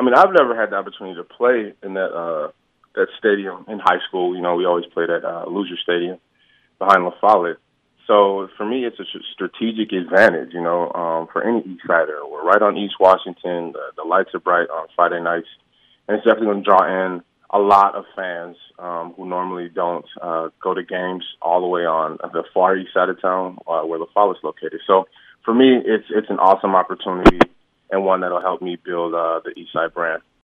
I mean, I've never had the opportunity to play in that uh, that stadium in high school. You know, we always played at uh, Lussier Stadium behind La Follette. So for me, it's a strategic advantage, you know, um, for any East Sider. We're right on East Washington. The, the lights are bright on Friday nights, and it's definitely going to draw in a lot of fans um, who normally don't uh, go to games all the way on the far east side of town, uh, where La Follette's located. So for me, it's it's an awesome opportunity and one that'll help me build uh, the Eastside brand.